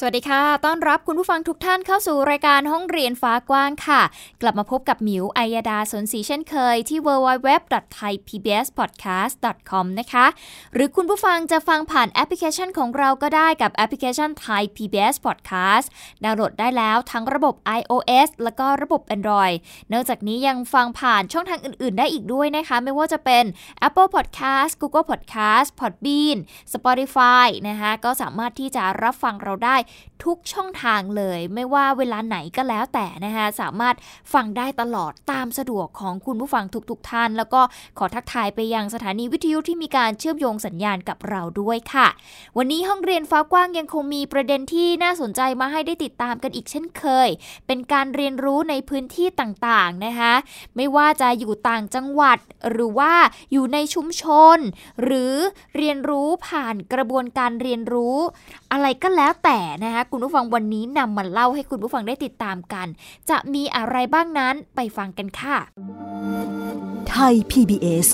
สวัสดีค่ะ ต้อนรับคุณผู้ฟังทุกท่านเข้าสู่รายการห้องเรียนฟ้ากว้างค่ะ กลับมาพบกับหมิวอัยดาสนศรีเช่นเคยที่ www.thaipbspodcast.com นะคะ หรือคุณผู้ฟังจะฟังผ่านแอปพลิเคชันของเราก็ได้กับแอปพลิเคชัน Thai PBS Podcast ดาวน์โหลดได้แล้วทั้งระบบ iOS แล้วก็ระบบ Android นอกจากนี้ยังฟังผ่านช่องทางอื่น ๆ ได้อีกด้วยนะคะ ไม่ว่าจะเป็น Apple Podcast Google Podcast Podbean Spotify นะคะ ก็สามารถที่จะรับฟังเราได้ทุกช่องทางเลย ไม่ว่าเวลาไหนก็แล้วแต่นะคะสามารถฟังได้ตลอดตามสะดวกของคุณผู้ฟังทุกๆทท่าน แล้วก็ขอทักทายไปยังสถานีวิทยุที่มีการเชื่อมโยงสัญญาณกับเราด้วยค่ะ วันนี้ห้องเรียนฟ้ากว้างยังคงมีประเด็นที่น่าสนใจมาให้ได้ติดตามกันอีกเช่นเคย เป็นการเรียนรู้ในพื้นที่ต่างๆนะคะไม่ว่าจะอยู่ต่างจังหวัดหรือว่าอยู่ในชุมชน หรือเรียนรู้ผ่านกระบวนการเรียนรู้ อะไรก็แล้วแต่นะคะคุณผู้ฟังวันนี้นำมาเล่าให้คุณผู้ฟังได้ติดตามกัน จะมีอะไรบ้างนั้นไปฟังกันค่ะ ไทย PBS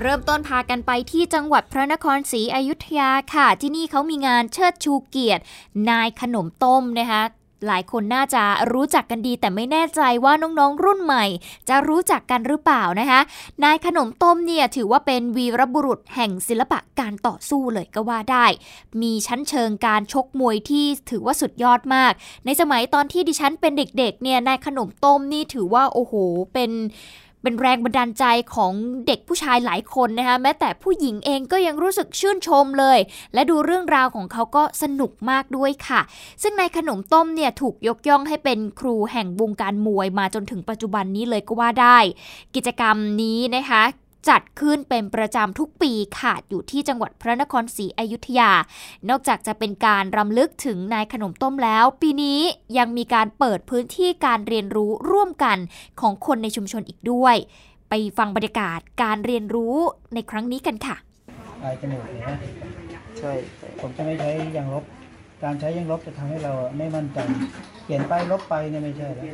เริ่มต้นพากันไปที่จังหวัดพระนครศรีอยุธยาค่ะ ที่นี่เขามีงานเชิดชูเกียรติ นายขนมต้มนะคะ หลายคนน่าจะรู้จักกันดี แต่ไม่แน่ใจว่าน้องๆรุ่นใหม่ จะรู้จักกันหรือเปล่านะคะ นายขนมต้มเนี่ยถือว่าเป็นวีรบุรุษแห่งศิลปะการต่อสู้เลยก็ว่าได้ มีชั้นเชิงการชกมวยที่ถือว่าสุดยอดมาก ในสมัยตอนที่ดิฉันเป็นเด็กๆเนี่ยนายขนมต้มนี่ถือว่าโอ้โหเป็น เป็นแรงบันดาลใจของเด็กผู้ชายหลายคนนะคะแม้แต่ผู้หญิงเองก็ยังรู้สึกชื่นชมเลย และดูเรื่องราวของเขาก็สนุกมากด้วยค่ะ ซึ่งในขนมต้มเนี่ยถูกยกย่องให้เป็นครูแห่งวงการมวยมาจนถึงปัจจุบันนี้เลยก็ว่าได้ กิจกรรมนี้นะคะ จัดขึ้นเป็นประจำทุกปีค่ะอยู่ที่จังหวัดพระนครศรีอยุธยา นอกจากจะเป็นการรำลึกถึงนายขนมต้มแล้ว ปีนี้ยังมีการเปิดพื้นที่การเรียนรู้ร่วมกันของคนในชุมชนอีกด้วย ไปฟังบรรยากาศการเรียนรู้ในครั้งนี้กันค่ะลายจมูกนะใช่ผมจะไม่ใช้ยางลบ การใช้ยางลบจะทำให้เราไม่มั่นใจ เขียนไปลบไปเนี่ยไม่ใช่แล้ว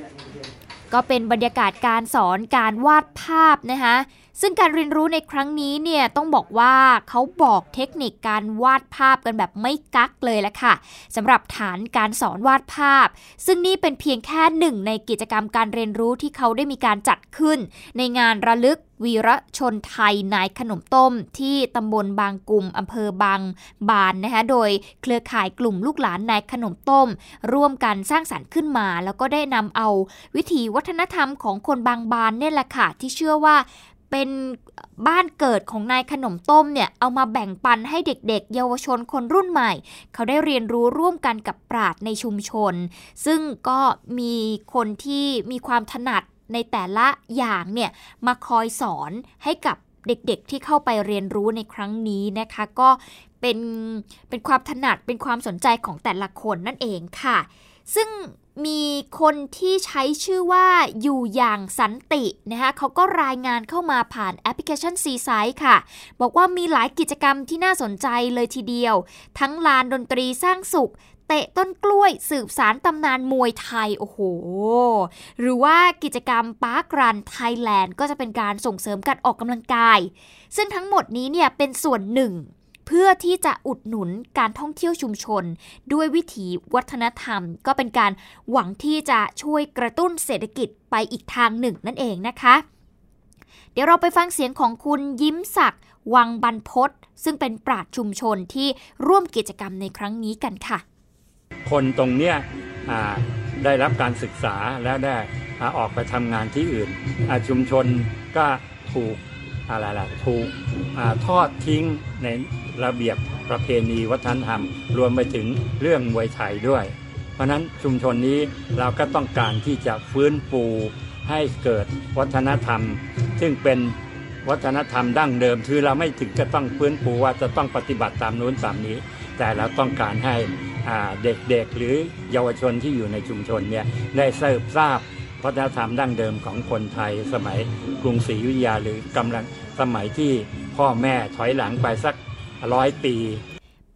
ก็เป็นบรรยากาศการสอนการวาดภาพนะคะ ซึ่งการเรียนรู้ในครั้งนี้เนี่ยต้องบอกว่าเขาบอกเทคนิคการวาดภาพกันแบบไม่กักเลยละค่ะสำหรับฐานการสอนวาดภาพ ซึ่งนี่เป็นเพียงแค่หนึ่งในกิจกรรมการเรียนรู้ที่เขาได้มีการจัดขึ้น ในงานระลึกวีรชนไทยนายขนมต้ม ที่ตำบลบางกลุ่มอำเภอบางบานนะคะโดยเครือข่ายกลุ่มลูกหลานนายขนมต้ม ร่วมกันสร้างสารรค์ขึ้นมา แล้วก็ได้นำเอาวิถีวัฒนธรรมของคนบางบานเนี่ยแหละค่ะที่เชื่อว่า เป็นบ้านเกิดของนายขนมต้มเนี่ยเอามาแบ่งปันให้เด็กๆ เยาวชนคนรุ่นใหม่ เขาได้เรียนรู้ร่วมกันกับปราดในชุมชน ซึ่งก็มีคนที่มีความถนัดในแต่ละอย่างเนี่ยมาคอยสอนให้กับเด็กๆ ที่เข้าไปเรียนรู้ในครั้งนี้นะคะ ก็เป็นเป็นความถนัดเป็นความสนใจของแต่ละคนนั่นเองค่ะ ซึ่ง มีคนที่ใช้ชื่อว่าอยู่อย่างสันตินะคะเขาก็รายงานเข้ามาผ่านแอปพลิเคชันซีไซด์ค่ะ บอกว่ามีหลายกิจกรรมที่น่าสนใจเลยทีเดียว ทั้งลานดนตรีสร้างสุข เตะต้นกล้วยสืบสารตำนานมวยไทย โอ้โห หรือว่ากิจกรรมปาร์กรันไทยแลนด์ก็จะเป็นการส่งเสริมการออกกำลังกาย ซึ่งทั้งหมดนี้เนี่ยเป็นส่วนหนึ่ง เพื่อที่จะอุดหนุนการท่องเที่ยวชุมชน ด้วยวิถีวัฒนธรรม ก็เป็นการหวังที่จะช่วยกระตุ้นเศรษฐกิจไปอีกทางหนึ่งนั่นเองนะคะ เดี๋ยวเราไปฟังเสียงของคุณยิ้มศักดิ์วังบรรพศซึ่งเป็นปราชชุมชนที่ร่วมกิจกรรมในครั้งนี้กันค่ะ คนตรงเนี้ยได้รับการศึกษาแล้วได้ออกไปทำงานที่อื่นชุมชนก็ถูก อะไรล่ะถูกทอดทิ้งในระเบียบประเพณีวัฒนธรรม รวมไปถึงเรื่องมวยไทยด้วย เพราะนั้นชุมชนนี้เราก็ต้องการที่จะฟื้นฟูให้เกิดวัฒนธรรม ซึ่งเป็นวัฒนธรรมดั้งเดิม คือเราไม่ถึงจะต้องฟื้นฟูว่าจะต้องปฏิบัติตามนู้นตามนี้ แต่เราต้องการให้เด็กๆหรือเยาวชนที่อยู่ในชุมชนเนี่ยได้ทราบทราบ วัฒนธรรมดั้งเดิมของคนไทยสมัยกรุงศรีอยุธยาหรือกำลังสมัยที่พ่อแม่ถอยหลังไปสักร้อยปี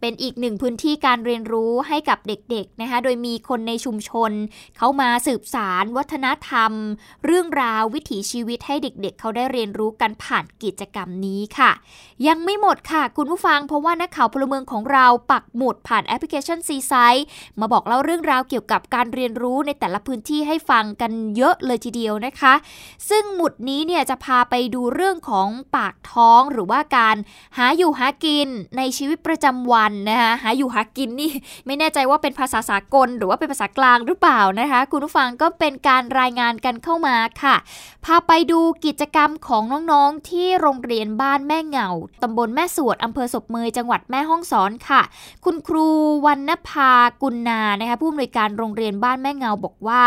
เป็นอีกหนึ่งพื้นที่การเรียนรู้ให้กับเด็กๆนะคะ โดยมีคนในชุมชน เขามาสืบสารวัฒนธรรม เรื่องราววิถีชีวิตให้เด็กๆเเขาได้เรียนรู้กันผ่านกิจกรรมนี้ค่ะ ยังไม่หมดค่ะคุณผู้ฟังเพราะว่านักข่าวพลเมืองของเราปักหมุดผ่านแอปพลิเคชัน C-Site มาบอกเล่าเรื่องราวเกี่ยวกับการเรียนรู้ในแต่ละพื้นที่ให้ฟังกันเยอะเลยทีเดียวนะคะ ซึ่งหมุดนี้เนี่ยจะพาไปดูเรื่องของปากท้องหรือว่าการหาอยู่หากินในชีวิตประจำวันนะคะหาอยู่หากินนี่ไม่แน่ใจว่าเป็นภาษาสากล หรือว่าเป็นภาษากลางหรือเปล่านะคะ คุณผู้ฟังก็เป็นการรายงานกันเข้ามาค่ะ พาไปดูกิจกรรมของน้องๆที่โรงเรียนบ้านแม่เงาตำบลแม่สวดอำเภอศพเมยจังหวัดแม่ฮ่องสอนค่ะ คุณครูวรรณภากุลนานะคะผู้อำนวยการโรงเรียนบ้านแม่เงาบอกว่า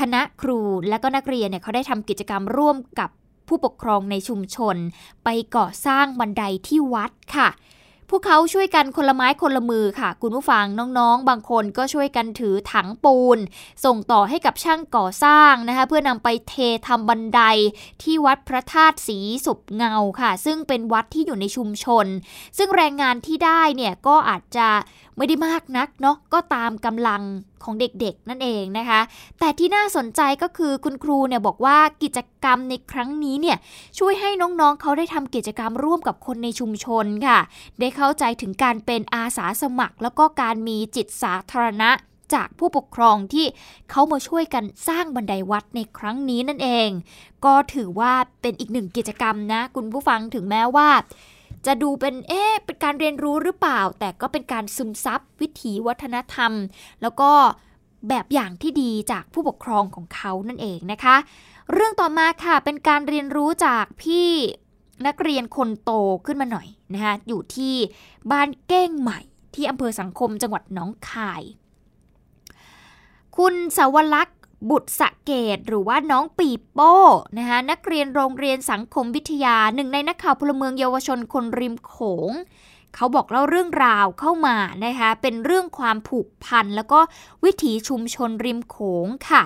คณะครูและก็นักเรียนเนี่ยเขาได้ทำกิจกรรมร่วมกับผู้ปกครองในชุมชน ไปก่อสร้างบันไดที่วัดค่ะ วกเขาช่วยกันคนละไม้คนละมือค่ะ คุณผู้ฟังน้องๆ บางคนก็ช่วยกันถือถังปูน ส่งต่อให้กับช่างก่อสร้างนะคะ เพื่อนำไปเททำบันไดที่วัดพระธาตุสีสุบเงาค่ะ ซึ่งเป็นวัดที่อยู่ในชุมชน ซึ่งแรงงานที่ได้เนี่ยก็อาจจะ ไม่ได้มากนักเนาะก็ตามกำลังของเด็กๆนั่นเองนะคะ แต่ที่น่าสนใจก็คือคุณครูเนี่ยบอกว่ากิจกรรมในครั้งนี้เนี่ยช่วยให้น้องๆเขาได้ทำกิจกรรมร่วมกับคนในชุมชนค่ะ ได้เข้าใจถึงการเป็นอาสาสมัคร แล้วก็การมีจิตสาธารณะจากผู้ปกครองที่เขามาช่วยกันสร้างบันไดวัดในครั้งนี้นั่นเอง ก็ถือว่าเป็นอีกหนึ่งกิจกรรมนะ คุณผู้ฟังถึงแม้ว่า จะดูเป็นเอ๊ะเป็นการเรียนรู้หรือเปล่า แต่ก็เป็นการซึมซับวิถีวัฒนธรรม แล้วก็แบบอย่างที่ดีจากผู้ปกครองของเขานั่นเองนะคะ เรื่องต่อมาค่ะเป็นการเรียนรู้จากพี่นักเรียนคนโตขึ้นมาหน่อยนะคะอยู่ที่บ้านเก้งใหม่ ที่อำเภอสังคมจังหวัดหนองคาย คุณสาวลักษ์ บุตรสะเกตหรือว่าน้องปีโป้นะคะนักเรียนโรงเรียนสังคมวิทยาหนึ่งในนักข่าวพลเมืองเยาวชนคนริมโขงเขาบอกเล่าเรื่องราวเข้ามานะคะเป็นเรื่องความผูกพัน แล้วก็วิถีชุมชนริมโขงค่ะ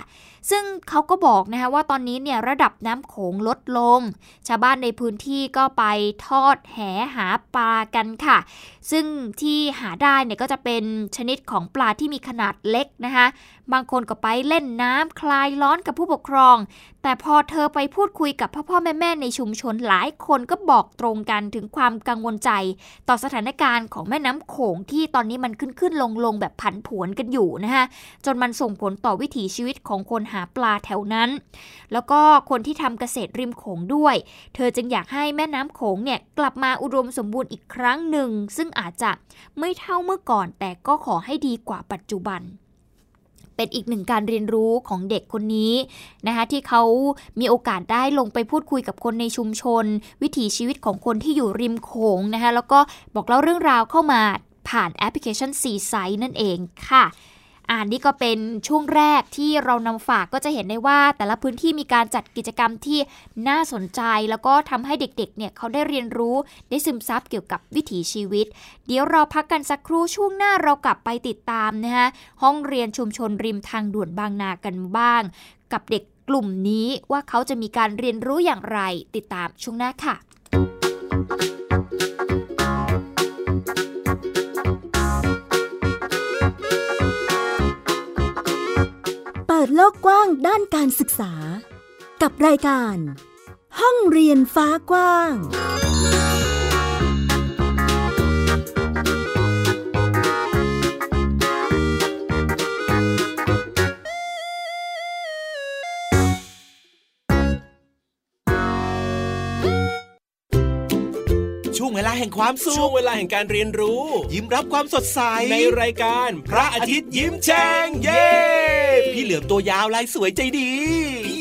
ซึ่งเขาก็บอกนะคะว่าตอนนี้เนี่ยระดับน้ำโขงลดลง ชาวบ้านในพื้นที่ก็ไปทอดแหหาปลากันค่ะ ซึ่งที่หาได้เนี่ยก็จะเป็นชนิดของปลาที่มีขนาดเล็กนะคะ บางคนก็ไปเล่นน้ำคลายร้อนกับผู้ปกครอง แต่พอเธอไปพูดคุยกับพ่อพ่อแม่แม่ในชุมชนหลายคนก็บอกตรงกันถึงความกังวลใจ ต่อสถานการณ์ของแม่น้ำโขงที่ตอนนี้มันขึ้นขึ้นลงลงแบบผันผวนกันอยู่นะคะจนมันส่งผลต่อวิถีชีวิตของคนหาปลาแถวนั้น แล้วก็คนที่ทำเกษตรริมโขงด้วย เธอจึงอยากให้แม่น้ำโขงเนี่ยกลับมาอุดมสมบูรณ์อีกครั้งหนึ่ง ซึ่งอาจจะไม่เท่าเมื่อก่อน แต่ก็ขอให้ดีกว่าปัจจุบันเป็นอีกหนึ่งการเรียนรู้ของเด็กคนนี้นะคะที่เขามีโอกาสได้ลงไปพูดคุยกับคนในชุมชน วิถีชีวิตของคนที่อยู่ริมโขงนะคะแล้วก็บอกเล่าเรื่องราวเข้ามาผ่านแอปพลิเคชันซีไซนั่นเองค่ะ อ่านนี่ก็เป็นช่วงแรกที่เรานำฝากก็จะเห็นได้ว่าแต่ละพื้นที่มีการจัดกิจกรรมที่น่าสนใจ แล้วก็ทำให้เด็กๆ เนี่ยเขาได้เรียนรู้ได้ซึมซับเกี่ยวกับวิถีชีวิต เดี๋ยวเราพักกันสักครู่ช่วงหน้าเรากลับไปติดตามนะคะห้องเรียนชุมชนริมทางด่วนบางนากันบ้าง กับเด็กกลุ่มนี้ว่าเขาจะมีการเรียนรู้อย่างไร ติดตามช่วงหน้าค่ะ โลกกว้างด้านการศึกษา กับรายการ ห้องเรียนฟ้ากว้าง ช่วงเวลาแห่งความสุขช่วงเวลาแห่งการเรียนรู้ ยิ้มรับความสดใสในรายการพระอาทิตย์ยิ้มแฉ่งเย้ พี่เหลือมตัวยาวลายสวยใจดี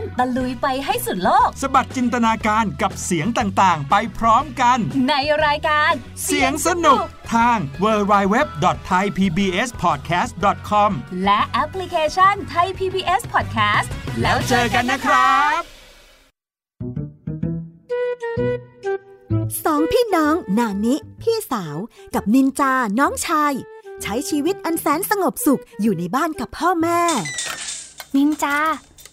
นทุกคนตะลุยไปให้สุดโลก สบัดจินตนาการกับเสียงต่างๆ ไปพร้อมกัน ในรายการเสียงสนุกทาง www.thaipbspodcast.com และแอปพลิเคชันไทย PBS Podcast แล้วเจอกันนะครับสองพี่น้องนานิ พี่สาวกับนินจาน้องชาย ใช้ชีวิตอันแสนสงบสุขอยู่ในบ้านกับพ่อแม่ นินจา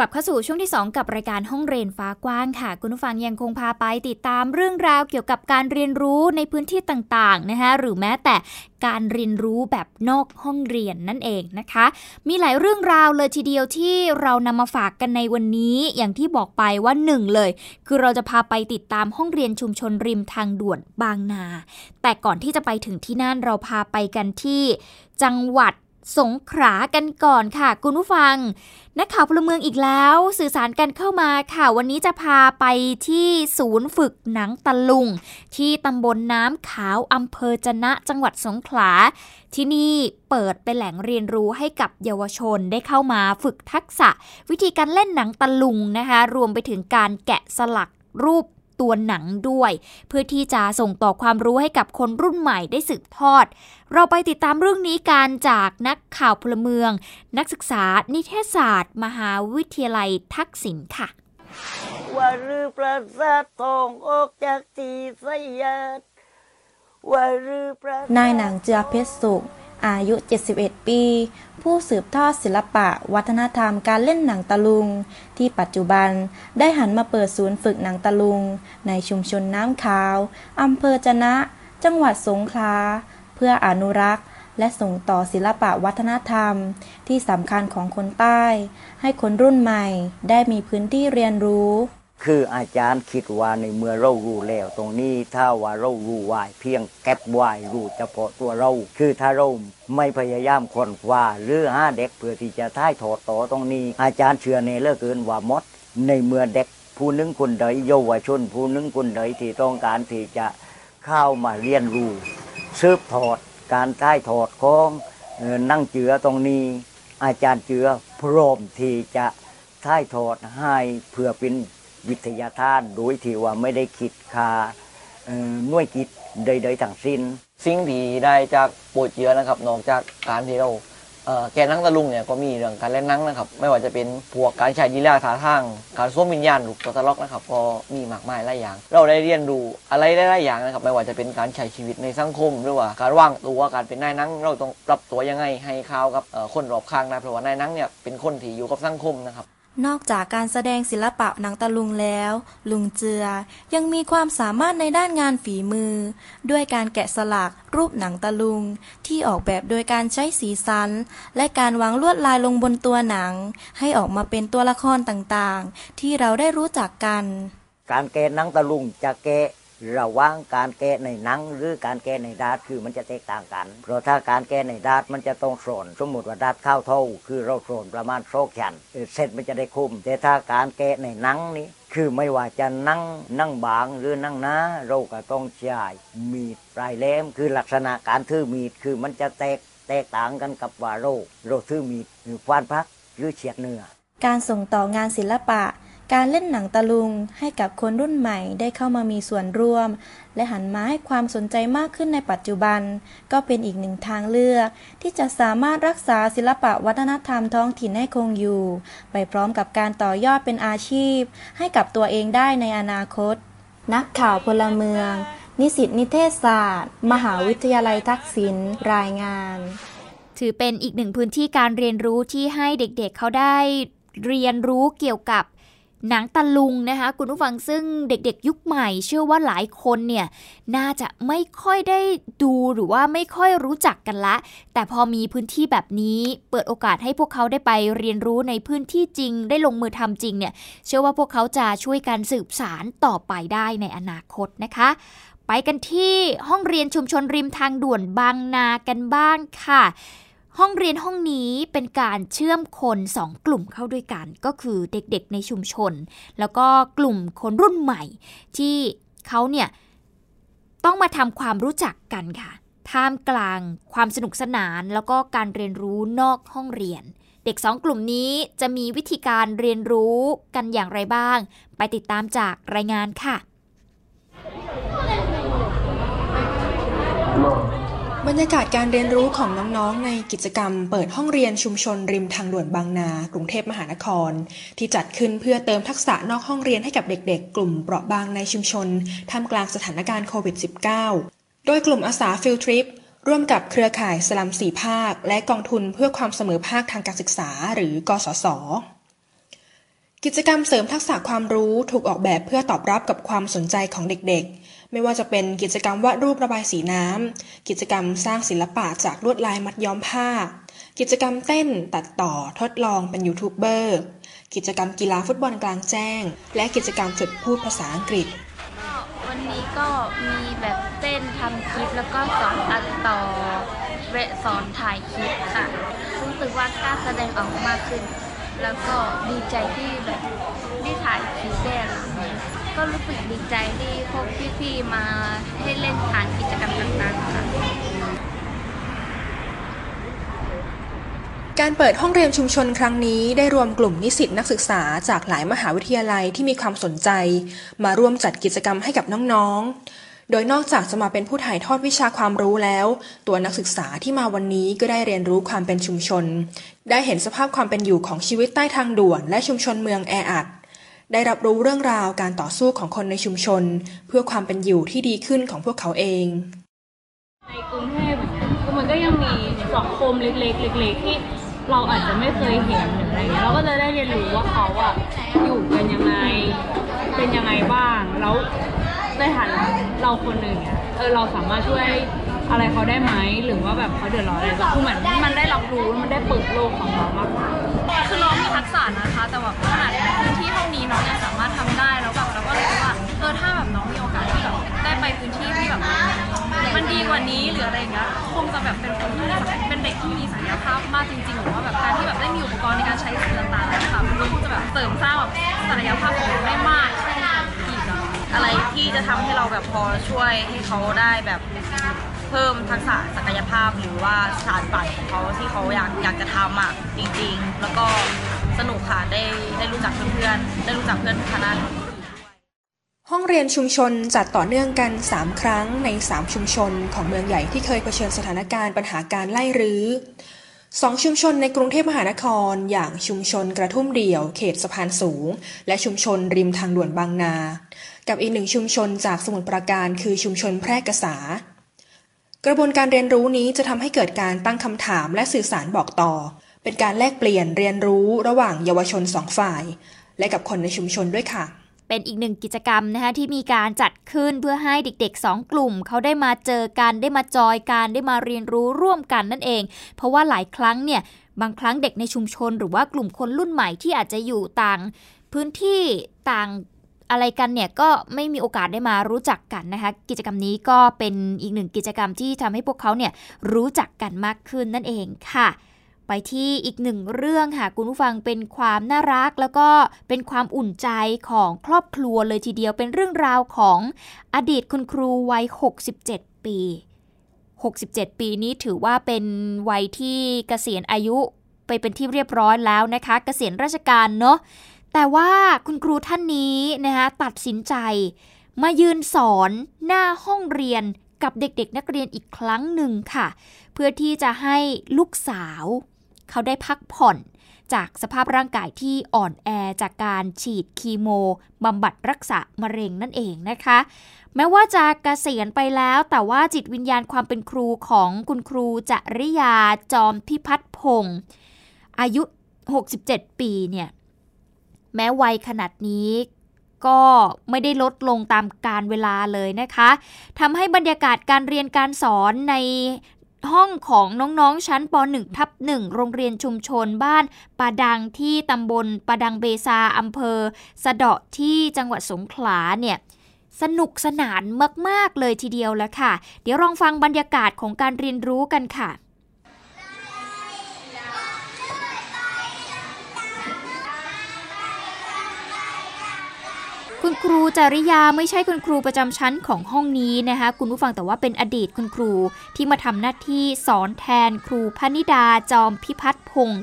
กลับเข้าสู่ช่วงที่ 2 กับรายการห้องเรียนฟ้ากว้างค่ะ คุณผู้ฟังยังคงพาไปติดตามเรื่องราวเกี่ยวกับการเรียนรู้ในพื้นที่ต่างๆนะคะหรือแม้แต่การเรียนรู้แบบนอกห้องเรียนนั่นเองนะคะ มีหลายเรื่องราวเลยทีเดียวที่เรานำมาฝากกันในวันนี้อย่างที่บอกไปว่าหนึ่งเลย คือเราจะพาไปติดตามห้องเรียนชุมชนริมทางด่วนบางนา แต่ก่อนที่จะไปถึงที่นั่นเราพาไปกันที่ จังหวัด สงขลากันก่อนค่ะ คุณผู้ฟัง นักข่าวพลเมืองอีกแล้ว สื่อสารกันเข้ามาค่ะ วันนี้จะพาไปที่ศูนย์ฝึกหนังตะลุง ที่ตำบลน้ำขาวอำเภอจะนะจังหวัดสงขลา ที่นี่เปิดเป็นแหล่งเรียนรู้ให้กับเยาวชนได้เข้ามาฝึกทักษะ วิธีการเล่นหนังตะลุงนะคะ รวมไปถึงการแกะสลักรูป ตัวหนังด้วย เพื่อที่จะส่งต่อความรู้ให้กับคนรุ่นใหม่ได้สืบทอด เราไปติดตามเรื่องนี้การจากนักข่าวพลเมือง นักศึกษานิเทศศาสตร์ มหาวิทยาลัยทักษิณค่ะว่ารือประสาททองออกจากทีสยามว่ารือประสาทนายหนังเจือเพชรสุข อายุ 71 ปี ผู้สืบทอดศิลปะ วัฒนธรรมการเล่นหนังตะลุง ที่ปัจจุบันได้หันมาเปิดศูนย์ฝึกหนังตะลุง ในชุมชนน้ำขาวอำเภอจะนะ จังหวัดสงขลาเพื่ออนุรักษ์ และส่งต่อศิลปะวัฒนธรรม ที่สำคัญของคนใต้ ให้คนรุ่นใหม่ได้มีพื้นที่เรียนรู้ คืออาจารย์คิดว่าในเมื่อเรารู้แล้ว ตรงนี้ถ้าว่าเรารู้ไว้เพียงเก็บไว้รู้เฉพาะตัวเรา คือถ้าเราไม่พยายามค้นคว้าหรือหาเด็กเพื่อที่จะท้ายถอดต่อตรงนี้ อาจารย์เชื่อในเลือเกินว่ามด ในเมื่อเด็กผู้นึงคนใดเยาวชนผู้นึงคนใดที่ต้องการที่จะเข้ามาเรียนรู้สืบทอดการถ่ายทอดของนั่งเจือตรงนี้ อาจารย์เจือพร้อมที่จะถ่ายทอดให้เพื่อเป็น วิทยาทานโดยที่ว่าไม่ได้คิดค่าหน่วยกิจใดๆทั้งสิ้น สิ่งที่ได้จากปรดเจือนะครับนอกจากการที่เราแกนนังตะลุงเนี่ยก็มีเรื่องการเล่นนั่งนะครับ ไม่ว่าจะเป็นพวกการใช้ยีราท่าทาง การสวมวิญญาณลูกตัวตลกนะครับ ก็มีมากมายหลายอย่าง เราได้เรียนรู้อะไรหลายๆอย่างนะครับ ไม่ว่าจะเป็นการใช้ชีวิตในสังคมหรือว่าการว่างตัวการเป็นนายนั่งเราต้องปรับตัวยังไงให้เข้ากับคนรอบข้างได้เพราะว่านายนั่งเนี่ยเป็นคนที่อยู่กับสังคมนะครับ นอกจากการแสดงศิลปะหนังตะลุงแล้ว ลุงเจือยังมีความสามารถในด้านงานฝีมือ ด้วยการแกะสลักรูปหนังตะลุง ที่ออกแบบโดยการใช้สีสัน และการวางลวดลายลงบนตัวหนัง ให้ออกมาเป็นตัวละครต่างๆ ที่เราได้รู้จักกัน การแกะหนังตะลุงจะแกะ ระหว่างการแกะในหนังหรือการแกะในดาดคือมันจะแตกต่างกัน เพราะถ้าการแกะในดาดมันจะต้องโสนสมมติว่าดาดข้าวเท่า คือเราโสนประมาณโซกชันเสร็จมันจะได้คุมแต่ถ้าการแกะในหนังนี้คือไม่ว่าจะนั่งนั่งบางหรือนั่งหนาเราก็ต้องใช้มีดปลายแหลมคือลักษณะการถือมีดคือมันจะแตกแตกต่างกันกับว่าเราเราถือมีดหรือควานพักหรือเฉียดเนื้อการส่งต่องานศิลปะ การเล่นหนังตะลุงให้กับคนรุ่นใหม่ได้เข้ามามีส่วนร่วม และหันมาให้ความสนใจมากขึ้นในปัจจุบัน ก็เป็นอีกหนึ่งทางเลือก ที่จะสามารถรักษาศิลปะวัฒนธรรมท้องถิ่นให้คงอยู่ ไปพร้อมกับการต่อยอดเป็นอาชีพ ให้กับตัวเองได้ในอนาคต นักข่าวพลเมือง นิสิตนิเทศศาสตร์ มหาวิทยาลัยทักษิณรายงาน ถือเป็นอีกหนึ่งพื้นที่การเรียนรู้ที่ให้เด็กๆเเขาได้เรียนรู้เกี่ยวกับ หนังตะลุงนะคะคุณผู้ฟังซึ่งเด็กๆ ยุคใหม่ เชื่อว่าหลายคนเนี่ยน่าจะไม่ค่อยได้ดูหรือว่าไม่ค่อยรู้จักกันละ แต่พอมีพื้นที่แบบนี้เปิดโอกาสให้พวกเขาได้ไปเรียนรู้ในพื้นที่จริง ได้ลงมือทำจริงเนี่ยเชื่อว่าพวกเขาจะช่วยกันสืบสารต่อไปได้ในอนาคตนะคะ ไปกันที่ห้องเรียนชุมชนริมทางด่วนบางนากันบ้างค่ะ ห้องเรียนห้องนี้เป็นการเชื่อมคนสองกลุ่มเข้าด้วยกัน ก็คือเด็กๆในชุมชน แล้วก็กลุ่มคนรุ่นใหม่ ที่เขาเนี่ยต้องมาทำความรู้จักกันค่ะ ท่ามกลางความสนุกสนานแล้วก็การเรียนรู้นอกห้องเรียน เด็กสองกลุ่มนี้จะมีวิธีการเรียนรู้กันอย่างไรบ้าง ไปติดตามจากรายงานค่ะ บรรยากาศการเรียนรู้ของน้องๆ ในกิจกรรมเปิดห้องเรียนชุมชนริมทางด่วนบางนา กรุงเทพมหานคร ที่จัดขึ้นเพื่อเติมทักษะนอกห้องเรียนให้กับเด็กๆ กลุ่มเปราะบางในชุมชนท่ามกลางสถานการณ์โควิด -19 โดยกลุ่มอาสาฟิลทริปร่วมกับเครือข่ายสลัมสี่ภาค และกองทุนเพื่อความเสมอภาคทางการศึกษา หรือกสศกิจกรรมเสริมทักษะความรู้ถูกออกแบบเพื่อตอบรับกับความสนใจของเด็กๆ ไม่ว่าจะเป็นกิจกรรมวาดรูประบายสีน้ำ กิจกรรมสร้างศิลปะจากลวดลายมัดย้อมผ้า กิจกรรมเต้นตัดต่อทดลองเป็นยูทูบเบอร์ กิจกรรมกีฬาฟุตบอลกลางแจ้ง และกิจกรรมฝึกพูดภาษาอังกฤษวันนี้ก็มีแบบเต้นทำคลิปแล้วก็สอนตัดต่อเวสอนถ่ายคลิปค่ะรู้สึกว่ากล้าแสดงออกมากขึ้น แล้วก็ดีใจที่แบบได้ถ่าย ก็รู้สึกดีใจที่พวกพี่ๆมาให้เล่นทางกิจกรรมต่างๆค่ะ การเปิดห้องเรียนชุมชนครั้งนี้ได้รวมกลุ่มนิสิตนักศึกษาจากหลายมหาวิทยาลัยที่มีความสนใจ มาร่วมจัดกิจกรรมให้กับน้องๆ โดยนอกจากจะมาเป็นผู้ถ่ายทอดวิชาความรู้แล้ว ตัวนักศึกษาที่มาวันนี้ก็ได้เรียนรู้ความเป็นชุมชน ได้เห็นสภาพความเป็นอยู่ของชีวิตใต้ทางด่วน และชุมชนเมืองแออัด ได้รับรู้เรื่องราวการต่อสู้ของคนในชุมชน เพื่อความเป็นอยู่ที่ดีขึ้นของพวกเขาเอง ในกรุงเทพอย่างเงี้ยก็มันก็ยังมีสังคมเล็กๆเล็กๆที่เราอาจจะไม่เคยเห็นหรืออะไรเงี้ยเราก็จะได้เรียนรู้ว่าเขาอะอยู่กันยังไงเป็นยังไงบ้างแล้วในฐานะเราคนหนึ่งเนี่ยเออเราสามารถช่วยอะไรเขาได้ไหมหรือว่าแบบเขาเดือดร้อนอะไรแบบคือเหมือนมันได้รับรู้มันได้เปิดโลกของเรามากกว่าคือน้องมีทักษะนะคะ แต่แบบขนาดพื้ นี้น้องยังสามารถทำได้แล้วแบบเราก็เลยคิดว่าเออถ้าแบบน้องมีโอกาสที่แบบได้ไปพื้นที่ที่แบบมันดีกว่านี้หรืออะไรอย่างเงี้ยคงจะแบบเป็นคนที่แบบเป็นเด็กที่มีศักยภาพมากจริงๆหรือว่าแบบการที่แบบได้มีอุปกรณ์ในการใช้สื่อต่างๆนะคะมันก็คงจะแบบเสริมสร้างแบบศักยภาพของเราได้มากขึ้นอีกอะ อะไรที่จะจะทำให้เราแบบพอช่วยให้เขาได้แบบเพิ่มทักษะศักยภาพหรือว่าสารฝันของเขาที่เขาอยากอยากจะทำอะจริง ๆ แล้วก็ สนุกค่ะได้ได้รู้จักเพื่อนๆได้รู้จักเพื่อนคณะห้องเรียนชุมชนจัดต่อเนื่องกัน 3 ครั้งใน 3 ชุมชนของเมืองใหญ่ที่เคยเผชิญสถานการณ์ปัญหาการไล่รื้อสองชุมชนในกรุงเทพมหานคร อย่างชุมชนกระทุ่มเดี่ยว เขตสะพานสูง และชุมชนริมทางด่วนบางนา กับอีกหนึ่งชุมชนจากสมุทรปราการคือชุมชนแพร่กษากระบวนการเรียนรู้นี้จะทำให้เกิดการตั้งคำถามและสื่อสารบอกต่อ เป็นการแลกเปลี่ยนเรียนรู้ระหว่างเยาวชนสองฝ่าย และกับคนในชุมชนด้วยค่ะ เป็นอีกหนึ่งกิจกรรมนะคะที่มีการจัดขึ้นเพื่อให้เด็กๆ 2 กลุ่ม เขาได้มาเจอกันได้มาจอยกันได้มาเรียนรู้ร่วมกันนั่นเอง เพราะว่าหลายครั้งเนี่ยบางครั้งเด็กในชุมชน หรือว่ากลุ่มคนรุ่นใหม่ที่อาจจะอยู่ต่าง พื้นที่ต่างอะไรกันเนี่ยก็ไม่มีโอกาสได้มารู้จักกันนะคะ กิจกรรมนี้ก็เป็นอีกหนึ่งกิจกรรมที่ทำให้พวกเขาเนี่ยรู้จักกันมากขึ้นนั่นเองค่ะ ไปที่อีกหนึ่งเรื่องค่ะคุณผู้ฟังเป็นความน่ารัก แล้วก็เป็นความอุ่นใจของครอบครัวเลยทีเดียวเป็นเรื่องราวของอดีตคุณครูวัย 67 ปี 67 ปีนี้ถือว่าเป็นวัยที่เกษียณอายุไปเป็นที่เรียบร้อยแล้วนะคะ เกษียณราชการเนาะแต่ว่าคุณครูท่านนี้นะคะตัดสินใจ มายืนสอนหน้าห้องเรียนกับเด็กๆ นักเรียนอีกครั้งหนึ่งค่ะ เพื่อที่จะให้ลูกสาว เขาได้พักผ่อนจากสภาพร่างกายที่อ่อนแอจากการฉีดคีโมบำบัดรักษามะเร็งนั่นเองนะคะ แม้ว่าจะกะเกษียณไปแล้ว แต่ว่าจิตวิญญาณความเป็นครูของคุณครูจริยาจอมพิพัฒน์พงศ์อายุ 67 ปีเนี่ย แม้วัยขนาดนี้ก็ไม่ได้ลดลงตามการเวลาเลยนะคะทำให้บรรยากาศการเรียนการสอนใน ห้องของน้องๆ ชั้นป .1 ทับ1โรงเรียนชุมชนบ้านปาดังที่ตำบลปาดังเบซาอำเภอ สะเดาะที่จังหวัดสงขลาเนี่ยสนุกสนานมาก ๆ เลยทีเดียวแล้วค่ะ เดี๋ยวลองฟังบรรยากาศของการเรียนรู้กันค่ะ ครูจริยาไม่ใช่คุณครูประจำชั้นของห้องนี้นะคะคุณผู้ฟังแต่ว่าเป็นอดีตคุณครูที่มาทำหน้าที่สอนแทนครูพนิดาจอมพิพัฒน์พงศ์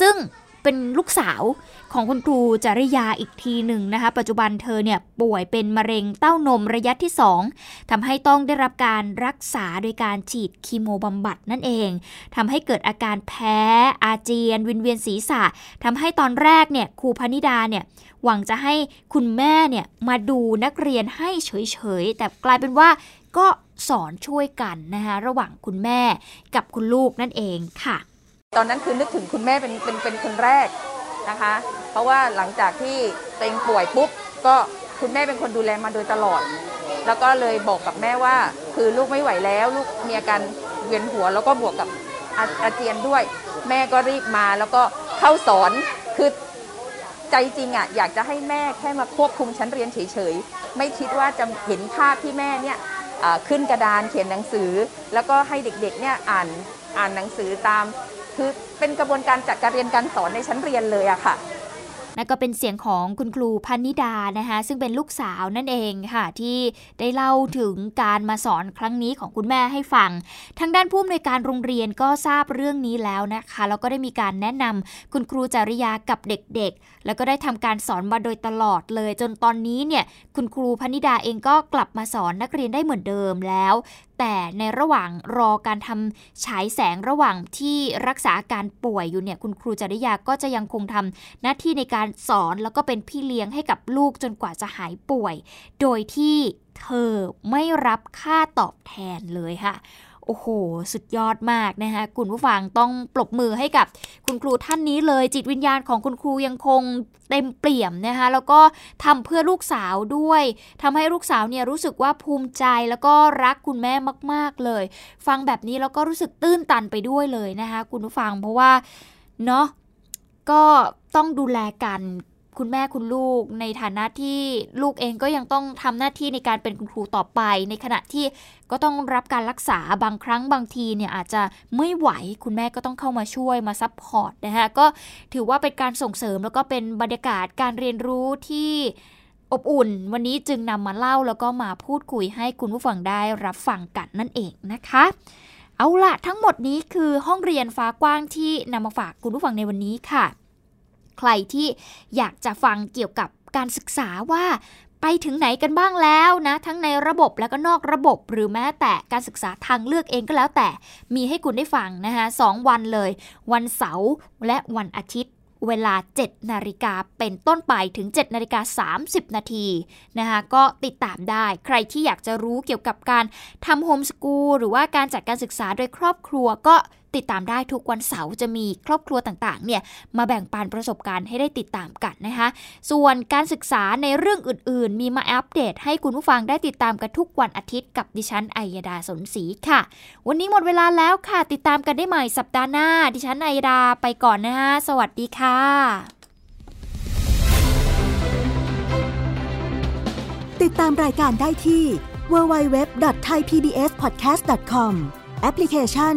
ซึ่ง เป็นลูกสาวของคุณครูจริยาอีกทีหนึ่งนะคะ ปัจจุบันเธอเนี่ยป่วยเป็นมะเร็งเต้านมระยะที่ 2ทำให้ต้องได้รับการรักษาโดยการฉีดคีโมบำบัดนั่นเองทำให้เกิดอาการแพ้อาเจียน วินเวียนศีรษะทำให้ตอนแรกเนี่ยครูพนิดาเนี่ยหวังจะให้คุณแม่เนี่ยมาดูนักเรียนให้เฉยๆ แต่กลายเป็นว่าก็สอนช่วยกันนะคะระหว่างคุณแม่กับคุณลูกนั่นเองค่ะ ตอนนั้นคือนึกถึงคุณแม่เป็นเป็นเป็นคนแรกนะคะ เพราะว่าหลังจากที่ตัวเองป่วยปุ๊บก็คุณแม่เป็นคนดูแลมาโดยตลอด แล้วก็เลยบอกกับแม่ว่า คือลูกไม่ไหวแล้วลูกมีอาการเวียนหัว แล้วก็บวกกับอาอาเจียนด้วย แม่ก็รีบมาแล้วก็เข้าสอนคือใจจริงอะอยากจะให้แม่แค่มาควบคุมชั้นเรียนเฉยๆไม่คิดว่าจะเห็นภาพที่แม่เนี่ยขึ้นกระดานเขียนหนังสือ แล้วก็ให้เด็กๆเนี่ยอ่านอ่านหนังสือตาม คือเป็นกระบวนการจัดการเรียนการสอนในชั้นเรียนเลยอะค่ะนั่นก็เป็นเสียงของคุณครูพันิดานะคะซึ่งเป็นลูกสาวนั่นเองค่ะ ที่ได้เล่าถึงการมาสอนครั้งนี้ของคุณแม่ให้ฟัง ทางด้านผู้อำนวยการโรงเรียนก็ทราบเรื่องนี้แล้วนะคะแล้วก็ได้มีการแนะนำคุณครูจริยากับเด็กๆ แล้วก็ได้ทำการสอนมาโดยตลอดเลย จนตอนนี้เนี่ยคุณครูพันิดาเองก็กลับมาสอนนักเรียนได้เหมือนเดิมแล้ว แต่ในระหว่างรอการทำฉายแสงระหว่างที่รักษาอาการป่วยอยู่เนี่ยคุณครูจริยาก็จะยังคงทำหน้าที่ในการสอนแล้วก็เป็นพี่เลี้ยงให้กับลูกจนกว่าจะหายป่วย โดยที่เธอไม่รับค่าตอบแทนเลยค่ะ โอ้โห สุดยอดมากนะคะคุณผู้ฟังต้องปรบมือให้กับคุณครูท่านนี้เลย จิตวิญญาณของคุณครูยังคงเต็มเปี่ยมนะคะแล้วก็ทำเพื่อลูกสาวด้วยทำให้ลูกสาวเนี่ยรู้สึกว่าภูมิใจแล้วก็รักคุณแม่มาก ๆเลย ฟังแบบนี้แล้วก็รู้สึกตื้นตันไปด้วยเลยนะคะคุณผู้ฟังเพราะว่าเนาะก็ต้องดูแลกัน คุณแม่คุณลูก ในฐานะที่ลูกเองก็ยังต้องทำหน้าที่ในการเป็นคุณครูต่อไป ในขณะที่ก็ต้องรับการรักษาบางครั้งบางทีเนี่ยอาจจะไม่ไหวคุณแม่ก็ต้องเข้ามาช่วยมา support นะคะก็ถือว่าเป็นการส่งเสริมแล้วก็เป็นบรรยากาศการเรียนรู้ที่อบอุ่น วันนี้จึงนำมาเล่าแล้วก็มาพูดคุยให้คุณผู้ฟังได้รับฟังกันนั่นเองนะคะเอาละทั้งหมดนี้คือห้องเรียนฟ้ากว้างที่นำมาฝากคุณผู้ฟังในวันนี้ค่ะ ใครที่อยากจะฟังเกี่ยวกับการศึกษาว่าไปถึงไหนกันบ้างแล้วนะ ทั้งในระบบและก็นอกระบบ หรือแม้แต่การศึกษาทางเลือกเองก็แล้วแต่มีให้คุณได้ฟังนะคะสองวันเลย วันเสาร์และวันอาทิตย์เวลา 7 นาฬิกาเป็นต้นไปถึง 7 นาฬิกา 30 นาทีนะคะก็ติดตามได้ ใครที่อยากจะรู้เกี่ยวกับการทำโฮมสกูลหรือว่าการจัดการศึกษาโดยครอบครัวก็ ติดตามได้ทุกวันเสาร์จะมีครอบครัวต่างๆเนี่ยมาแบ่งปันประสบการณ์ให้ได้ติดตามกันนะคะส่วนการศึกษาในเรื่องอื่น ๆ มีมาอัปเดต ให้คุณผู้ฟังได้ติดตามกันทุกวันอาทิตย์กับดิฉันไอยดาสนศรีค่ะ วันนี้หมดเวลาแล้วค่ะ ติดตามกันได้ใหม่สัปดาห์หน้า ดิฉันไอยดาไปก่อนนะคะสวัสดีค่ะ ติดตามรายการได้ที่ www.thaipbspodcast.com แอปพลิเคชัน